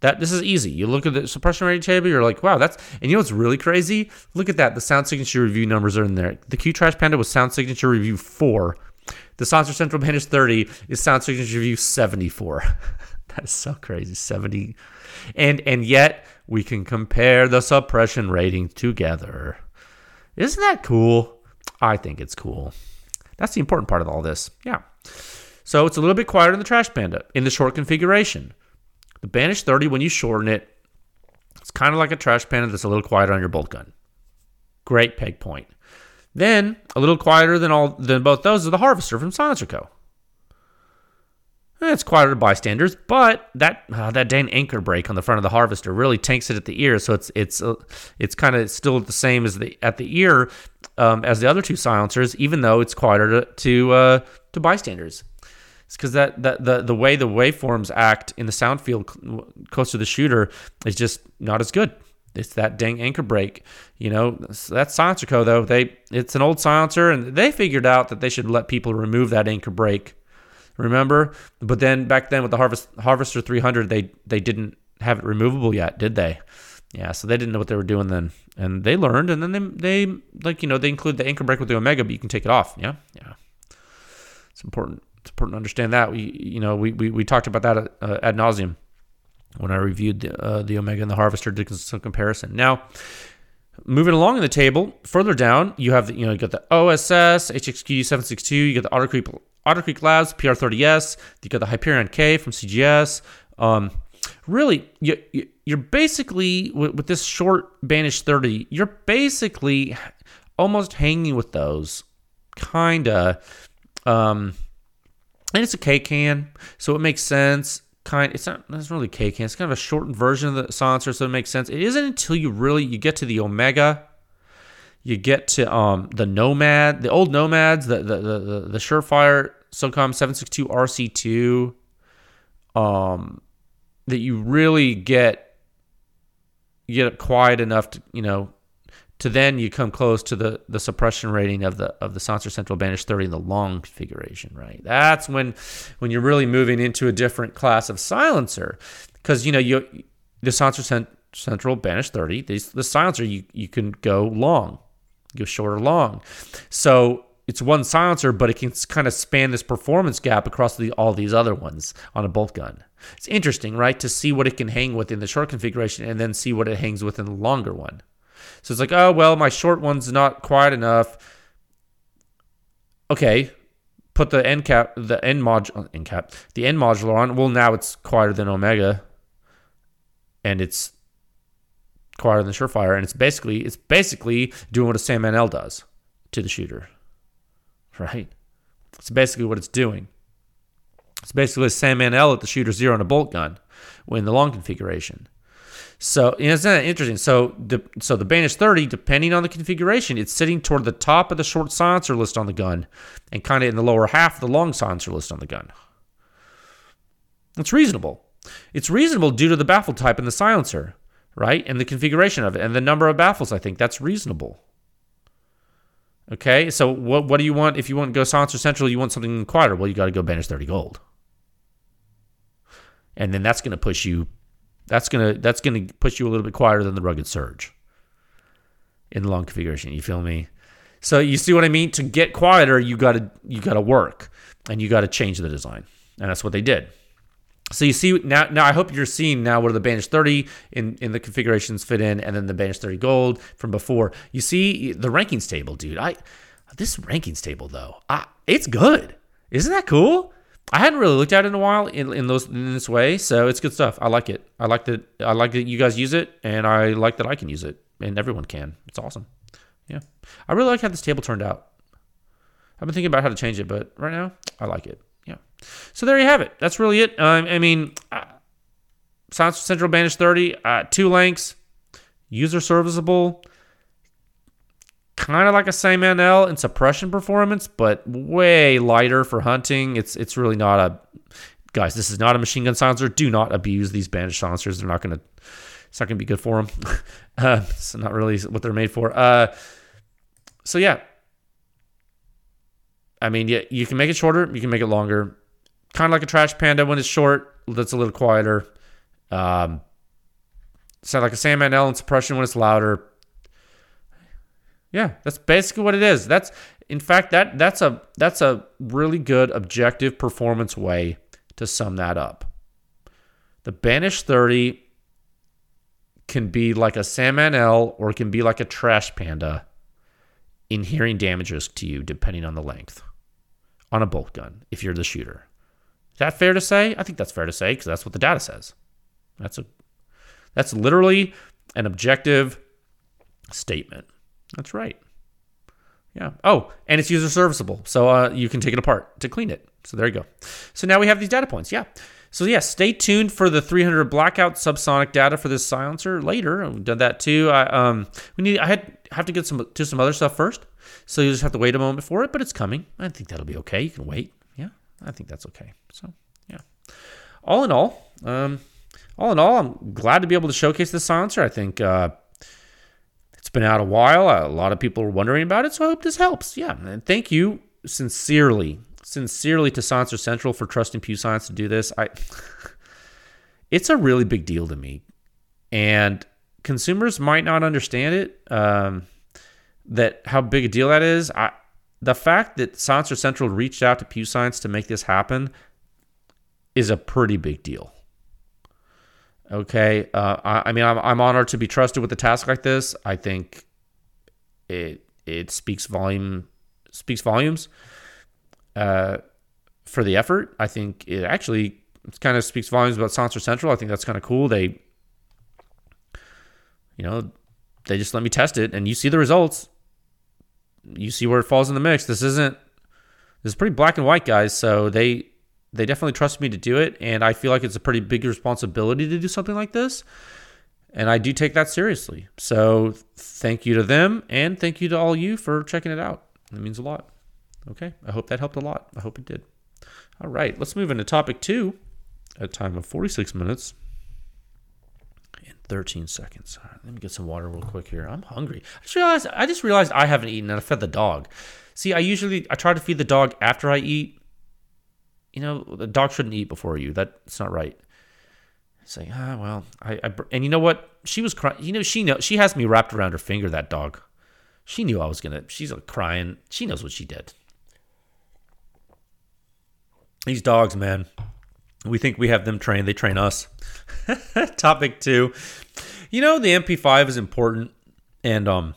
That this is easy. You look at the suppression rating table, you're like, wow, that's and you know what's really crazy? Look at that. The sound signature review numbers are in there. The Q Trash Panda was sound signature review four the Silencer Central Banish 30 is Sound Signature Review 74. *laughs* that is so crazy. 70. And and yet we can compare the suppression rating together. Isn't that cool? I think it's cool. That's the important part of all this. Yeah. So it's a little bit quieter than the Trash Panda in the short configuration. The Banish 30, when you shorten it, it's kind of like a Trash Panda that's a little quieter on your bolt gun. Great peg point. Then, a little quieter than all than both those is the Harvester from SilencerCo. Eh, It's quieter to bystanders, but that uh, that dang anchor brake on the front of the harvester really tanks it at the ear, so it's it's uh, it's kind of still the same as the at the ear um, as the other two silencers, even though it's quieter to to, uh, to bystanders. It's because that, that the the way the waveforms act in the sound field close to the shooter is just not as good. It's that dang anchor brake, you know. That SilencerCo though they it's an old silencer, and they figured out that they should let people remove that anchor brake remember? But then back then with the Harvest Harvester 300, they they didn't have it removable yet, did they? Yeah, so they didn't know what they were doing then, and they learned, and then they they like you know they include the anchor brake with the Omega, but you can take it off. Yeah, yeah, it's important. It's important to understand that. We you know we we, we talked about that uh, ad nauseum when I reviewed the, uh, the Omega and the Harvester, did some comparison. Now. Moving along in the table, further down, you have the, you know you got the OSS HXQ 762, you got the Otter Creek Otter Creek Labs PR30S, you got the Hyperion K from CGS. Um, really, you, you're basically with, with this short Banish 30, you're basically almost hanging with those, kinda. Um, and it's a K can, so it makes sense. Kind, it's not. It's really K can. It's kind of a shortened version of the silencer, so it makes sense. It isn't until you really you get to the Omega you get to um, the Nomad, the old Nomads, the the the, the, the Surefire SOCOM 762 RC2, um, that you really get you get quiet enough to you know to then you come close to the the suppression rating of the of the Silencer Central Banish 30 in the long configuration, right? That's when when you're really moving into a different class of silencer, because you know you the Silencer Cent- Central Banish 30, these the silencer you you can go long, go short or long, so it's one silencer, but it can kind of span this performance gap across the, all these other ones on a bolt gun. It's interesting, right, to see what it can hang with in the short configuration and then see what it hangs with in the longer one. So it's like, oh well, my short one's not quiet enough. Okay, put the end cap, the end module, uh, end cap, the end modular on. Well, now it's quieter than Omega, and it's quieter than Surefire, and it's basically it's basically doing what a Sandman-L does to the shooter right? It's basically what it's doing. It's basically a Sandman-L at the shooter zero on a bolt gun in the long configuration. So know, it's interesting. So the so the Banish 30, depending on the configuration, it's sitting toward the top of the short silencer list on the gun, and kind of in the lower half of the long silencer list on the gun. It's reasonable. It's reasonable due to the baffle type in the silencer, right, and the configuration of it, and the number of baffles. I think that's reasonable. Okay, so what what do you want if you want to go Silencer Central? You want something quieter. Well, you got to go Banish 30 Gold, and then that's going to push you. That's gonna that's gonna push you a little bit quieter than the Rugged Surge in the long configuration. You feel me? So you see what I mean? To get quieter, you got to you got to work, and you got to change the design, and that's what they did. So you see now. Now I hope you're seeing now where the Banish 30 in in the configurations fit in, and then the Banish 30 Gold from before. You see the rankings table, dude. I this rankings table though, I, it's good. Isn't that cool? I hadn't really looked at it in a while in, in those in this way, so it's good stuff. I like it. I like that. I like that you guys use it, and I like that I can use it, and everyone can. It's awesome. Yeah, I really like how this table turned out. I've been thinking about how to change it, but right now I like it. Yeah. So there you have it. That's really it. Um, I mean, uh, Central Banish 30, uh, two lengths, user serviceable, kind of like a Sandman-L in suppression performance, but way lighter for hunting. It's it's really not a guys. This is not a machine gun silencer. Do not abuse these Banish silencers. They're not gonna. It's not gonna be good for them. *laughs* uh, it's not really what they're made for. Uh, so yeah, I mean, yeah, you can make it shorter, you can make it longer. Kind of like a trash panda when it's short, that's a little quieter. Um, sound like a Sandman-L in suppression when it's louder. Yeah, that's basically what it is. That's in fact that that's a that's a really good objective performance way to sum that up. The Banish 30 can be like a Sandman-L or it can be like a trash panda in hearing damages to you depending on the length on a bolt gun if you're the shooter. Is that fair to say? I think that's fair to say because that's what the data says. That's a that's literally an objective statement. That's right. Yeah. Oh, and it's user serviceable. So uh, you can take it apart to clean it. So there you go. So now we have these data points. Yeah. So yeah, stay tuned for the 300 blackout subsonic data for this silencer later. We've done that too. I um we need I had have to get some to some other stuff first. So you just have to wait a moment for it, but it's coming. I think that'll be okay. You can wait. Yeah. I think that's okay. So, yeah. All in all, um all in all, I'm glad to be able to showcase this silencer. I think uh it's been out a while. A lot of people are wondering about it, so I hope this helps. Yeah, and thank you sincerely, sincerely to Silencer Central for trusting Pew Science to do this. I, *laughs* it's a really big deal to me, and consumers might not understand it. Um, that how big a deal that is. I, the fact that Silencer Central reached out to Pew Science to make this happen is a pretty big deal. Okay, uh, I, I, mean, I'm, I'm honored to be trusted with a task like this. I think it it speaks volume speaks volumes uh, for the effort. I think it actually kind of speaks volumes about Silencer Central. I think that's kind of cool. They, you know, they just let me test it, and you see the results. You see where it falls in the mix. This isn't. This is pretty black and white, guys. So they they definitely trust me to do it, and I feel like it's a pretty big responsibility to do something like this. And I do take that seriously. So thank you to them, and thank you to all you for checking it out. It means a lot. Okay, I hope that helped a lot. I hope it did. All right, let's move into topic two at a time of 46 minutes and 13 seconds. Let me get some water real quick here. I'm hungry. I just realized I just realized I haven't eaten and I fed the dog. See, I usually I try to feed the dog after I eat you know, the dog shouldn't eat before you. That's not right. Say, ah, well, I, I, and you know what? She was crying. You know, she know she has me wrapped around her finger. That dog. She knew I was gonna. She's like crying. She knows what she did. These dogs, man. We think we have them trained. They train us. *laughs* Topic two. You know, the MP5 is important, and um,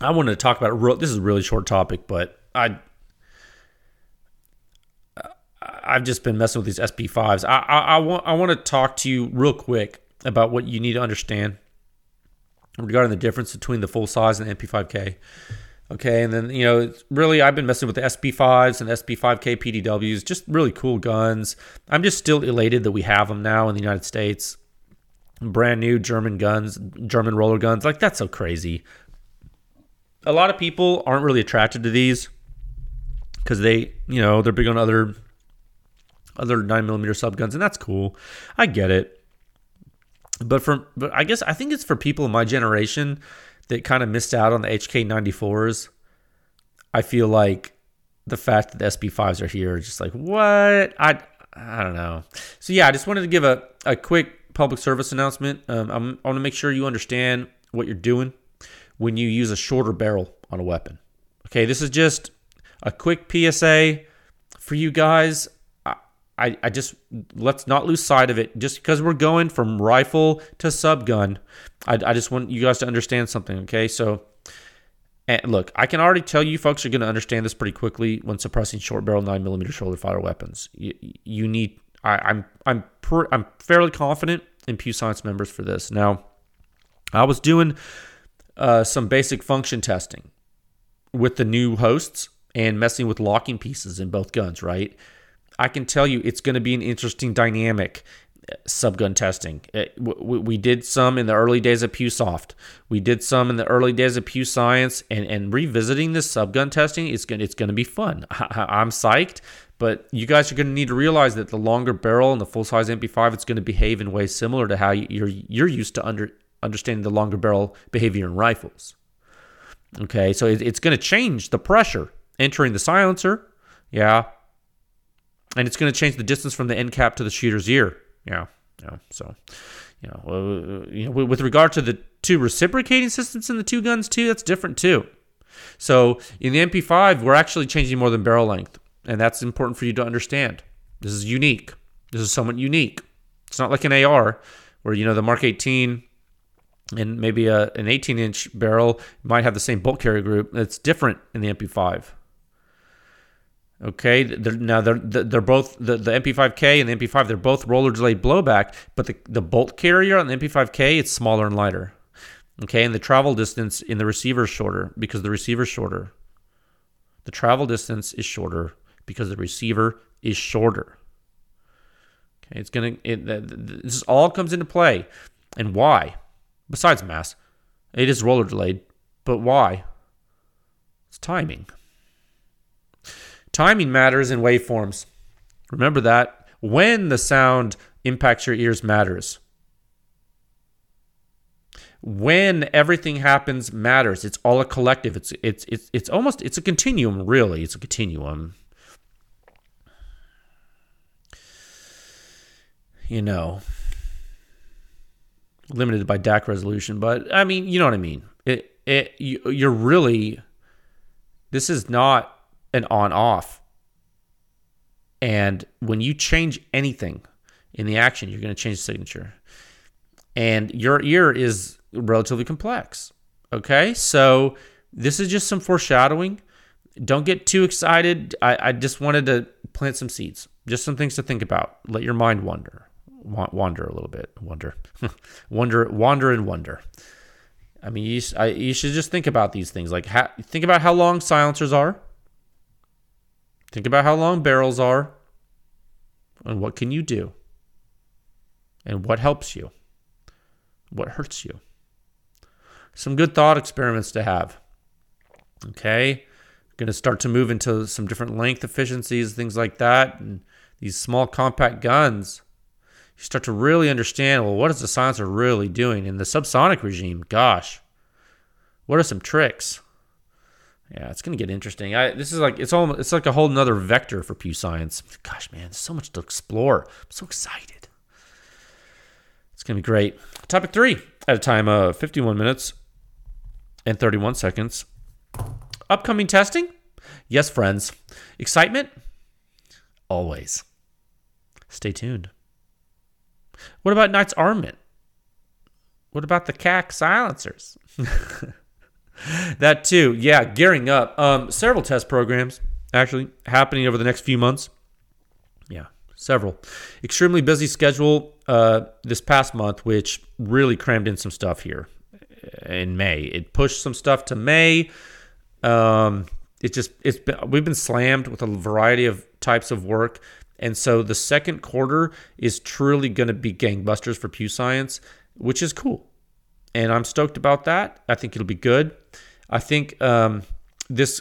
I wanted to talk about. Real, this is a really short topic, but I I've just been messing with these SP5s. I, I, I want I want to talk to you real quick about what you need to understand regarding the difference between the full size and the MP5K. Okay, and then you know, really, I've been messing with the SP5s and SP5K PDWs, just really cool guns. I'm just still elated that we have them now in the United States. Brand new German guns, German roller guns, like that's so crazy. A lot of people aren't really attracted to these because they, you know, they're big on other other nine millimeter sub guns, and that's cool. I get it. But for but I guess I think it's for people in my generation that kind of missed out on the HK94s. I feel like the fact that the SP5s are here just like what I I don't know. So yeah, I just wanted to give a, a quick public service announcement. Um, I'm, I want to make sure you understand what you're doing when you use a shorter barrel on a weapon. Okay, this is just a quick PSA for you guys. I, I just let's not lose sight of it. Just because we're going from rifle to subgun, I, I just want you guys to understand something. Okay, so look, I can already tell you folks are going to understand this pretty quickly when suppressing short barrel nine millimeter shoulder fire weapons. You, you need I, I'm I'm per, I'm fairly confident in Pew Science members for this. Now, I was doing uh, some basic function testing with the new hosts and messing with locking pieces in both guns, right? I can tell you it's going to be an interesting dynamic subgun testing. Uh, we, did some in the early days of PewSoft. We did some in the early days of Pew Science, and, and revisiting this subgun testing it's going it's going to be fun. *laughs* I, am psyched, but you guys are going to need to realize that the longer barrel and the full size MP5 it's going to behave in ways similar to how you're you're used to under understanding the longer barrel behavior in rifles. Okay, so it, it's going to change the pressure entering the silencer. Yeah, and it's going to change the distance from the end cap to the shooter's ear. Yeah, yeah. So, you know, uh, you know, with regard to the two reciprocating systems in the two guns too, that's different too. So in the MP5, we're actually changing more than barrel length, and that's important for you to understand. This is unique. This is somewhat unique. It's not like an AR where you know the Mark 18 and maybe a, an 18 inch barrel might have the same bolt carrier group. It's different in the MP5. Okay, they're, now they're they're both the, the MP5K and the MP5. They're both roller delayed blowback, but the, the bolt carrier on the MP5K it's smaller and lighter. Okay, and the travel distance in the receiver is shorter because the receiver is shorter. The travel distance is shorter because the receiver is shorter. Okay, it's gonna. It, this all comes into play, and why? Besides mass, it is roller delayed, but why? It's timing. Timing matters in waveforms. Remember that when the sound impacts your ears matters. When everything happens matters. It's all a collective. It's it's it's it's almost it's a continuum really. It's a continuum. You know, limited by DAC resolution, but I mean, you know what I mean. It it you, you're really this is not an on off. And when you change anything in the action, you're going to change the signature. And your ear is relatively complex. Okay. So this is just some foreshadowing. Don't get too excited. I, I just wanted to plant some seeds, just some things to think about. Let your mind wander, wander a little bit, wonder, *laughs* wonder, wander and wonder. I mean, you, I, you should just think about these things. Like, think about how long silencers are. Think about how long barrels are. And what can you do? And what helps you? What hurts you? Some good thought experiments to have. Okay. Going to start to move into some different length efficiencies, things like that. And these small compact guns you start to really understand well, what is the silencer really doing? In the subsonic regime, gosh, what are some tricks? Yeah, it's gonna get interesting. I this is like it's all it's like a whole nother vector for Pew Science. Gosh, man, so much to explore. I'm so excited. It's gonna be great. Topic three at a time of 51 minutes and 31 seconds. Upcoming testing? Yes, friends. Excitement? Always. Stay tuned. What about Knight's Armament? What about the KAC silencers? *laughs* *laughs* that too. Yeah, gearing up. Um, several test programs actually happening over the next few months. Yeah, several. Extremely busy schedule uh, this past month, which really crammed in some stuff here in May. It pushed some stuff to May. Um, it just it's been we've been slammed with a variety of types of work. And so the second quarter is truly going to be gangbusters for Pew Science, which is cool. And I'm stoked about that. I think it'll be good. I think um, this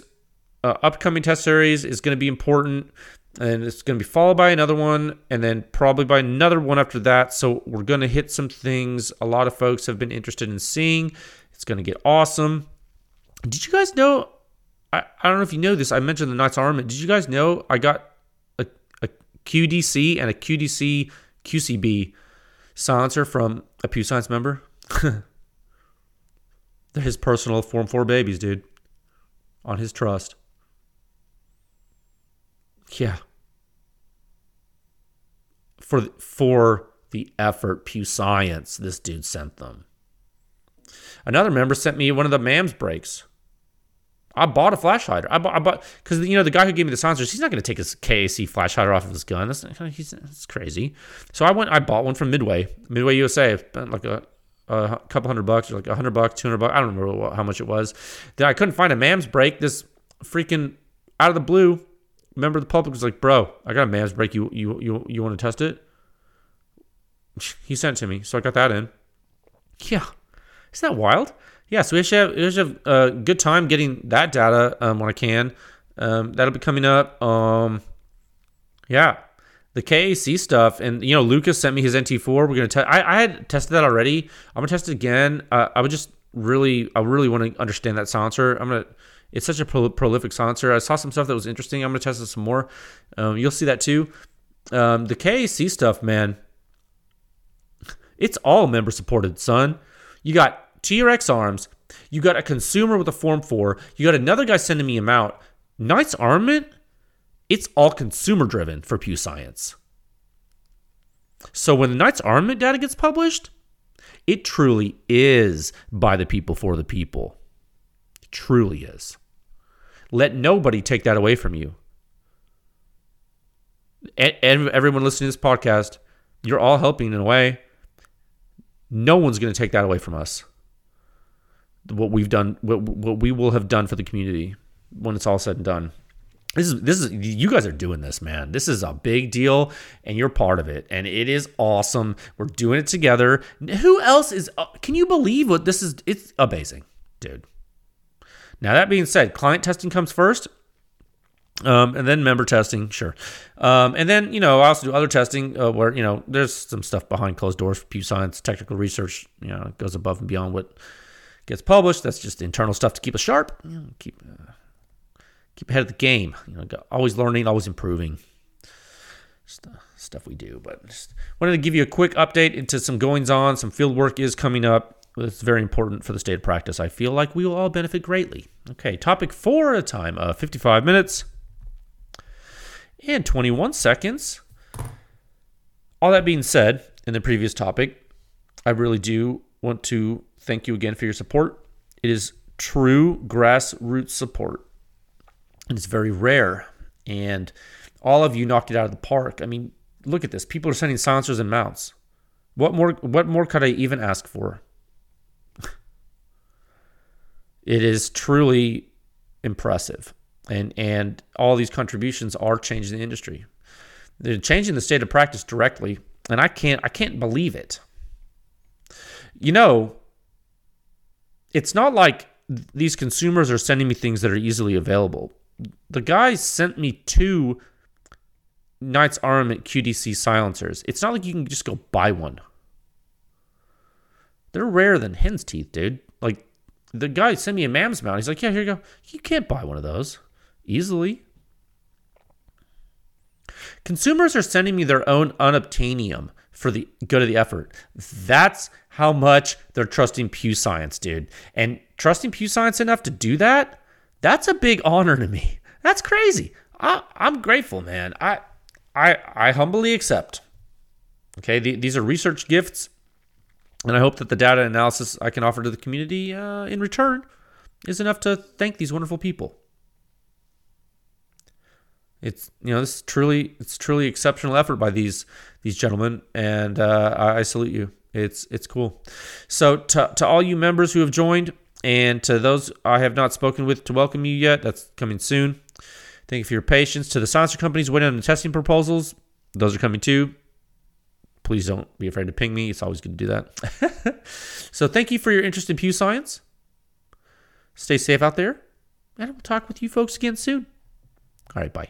uh, upcoming test series is going to be important. And it's going to be followed by another one, and then probably by another one after that. So, we're going to hit some things a lot of folks have been interested in seeing. It's going to get awesome. Did you guys know? I, I don't know if you know this. I mentioned the Knight's Armament. Did you guys know I got a, a QDC and a QDC QCB silencer from a Pew Science member. *laughs* His personal Form 4 babies, dude. On his trust. Yeah. For for the effort Pew Science this dude sent them. Another member sent me one of the MAMS brakes. I bought a flash hider. I bought, I bought, because you know the guy who gave me the silencers, he's not going to take his KAC flash hider off of his gun. That's he's that's crazy. So I went, I bought one from Midway, Midway USA, like a, a couple hundred bucks, or like a hundred bucks, two hundred bucks. I don't remember what, how much it was. Then I couldn't find a MAMS brake. This freaking out of the blue, member of the public was like, "Bro, I got a MAMS brake. You you you you want to test it?" *laughs* He sent to me, so I got that in. Yeah, isn't that wild? yeah, so we should have, we have a good time getting that data um, when I can. Um, that'll be coming up. Um, yeah, the KAC stuff, and you know, Lucas sent me his NT4. We're gonna test. I, I had tested that already. I'm gonna test it again. Uh, I would just really, I really want to understand that silencer. I'm gonna. It's such a pro- prolific silencer. I saw some stuff that was interesting. I'm gonna test it some more. Um, you'll see that too. Um, the KAC stuff, man. It's all member supported, son. You got TRX arms. You got a consumer with a Form 4. You got another guy sending me him out. Knight's Armament, it's all consumer driven for Pew Science. So when the Knight's Armament data gets published, it truly is by the people for the people. It truly is. Let nobody take that away from you. And everyone listening to this podcast, you're all helping in a way. No one's going to take that away from us what we've done, what, what we will have done for the community. when it's all said and done. This is this is you guys are doing this, man. This is a big deal, and you're part of it, and it is awesome. We're doing it together. Who else is? Uh, can you believe what this is? It's amazing, dude. Now that being said, client testing comes first. Um, and then member testing, sure. Um, and then, you know, I also do other testing uh, where, you know, there's some stuff behind closed doors Pew Science, technical research, you know, goes above and beyond what gets published. That's just internal stuff to keep us sharp, keep uh, keep ahead of the game. You know, always learning, always improving. Just, uh, stuff we do. But just wanted to give you a quick update into some goings on. Some field work is coming up. It's very important for the state of practice. I feel like we will all benefit greatly. Okay, topic four at a time. Uh, 55 minutes and 21 seconds. All that being said, in the previous topic, I really do want to thank you again for your support. It is true grassroots support, and it's very rare. And all of you knocked it out of the park. I mean, look at this. People are sending silencers and mounts. What more? What more could I even ask for? *laughs* it is truly impressive and and all these contributions are changing the industry. They're changing the state of practice directly, and I can't I can't believe it. You know, it's not like these consumers are sending me things that are easily available. The guy sent me two Knight's Armament QDC silencers. It's not like you can just go buy one. They're rarer than hen's teeth, dude. Like the guy sent me a MAMS mount. He's like, "Yeah, here you go. You can't buy one of those." easily. Consumers are sending me their own unobtainium for the good of the effort. That's how much they're trusting Pew Science, dude. And trusting Pew Science enough to do that, that's a big honor to me. That's crazy. I, am grateful, man. I, I, I humbly accept. Okay, the, these are research gifts, and I hope that the data analysis I can offer to the community uh, in return is enough to thank these wonderful people. It's you know this is truly it's truly exceptional effort by these these gentlemen, and uh, I, I salute you. It's it's cool. So to to all you members who have joined, and to those I have not spoken with to welcome you yet, that's coming soon. Thank you for your patience. To the sponsor companies waiting on the testing proposals, those are coming too. Please don't be afraid to ping me. It's always good to do that. *laughs* so thank you for your interest in Pew Science. Stay safe out there, and we'll talk with you folks again soon. All right, bye.